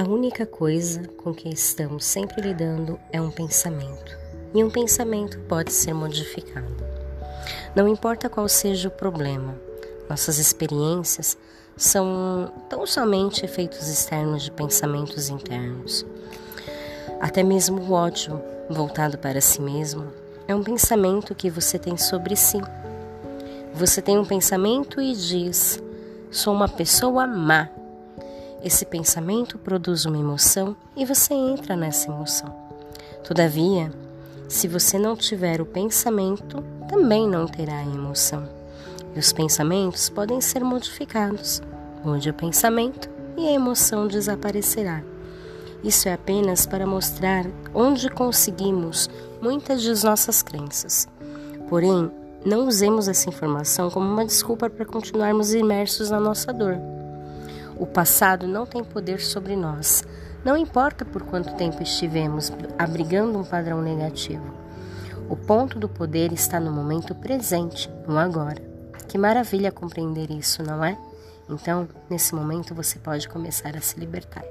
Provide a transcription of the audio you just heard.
A única coisa com que estamos sempre lidando é um pensamento, e um pensamento pode ser modificado. Não importa qual seja o problema, nossas experiências são tão somente efeitos externos de pensamentos internos. Até mesmo o ódio voltado para si mesmo é um pensamento que você tem sobre si. Você tem um pensamento e diz: sou uma pessoa má. Esse pensamento produz uma emoção e você entra nessa emoção. Todavia, se você não tiver o pensamento, também não terá a emoção. E os pensamentos podem ser modificados. Mude o pensamento e a emoção desaparecerá. Isso é apenas para mostrar onde conseguimos muitas de nossas crenças. Porém, não usemos essa informação como uma desculpa para continuarmos imersos na nossa dor. O passado não tem poder sobre nós. Não importa por quanto tempo estivemos abrigando um padrão negativo. O ponto do poder está no momento presente, no agora. Que maravilha compreender isso, não é? Então, nesse momento, você pode começar a se libertar.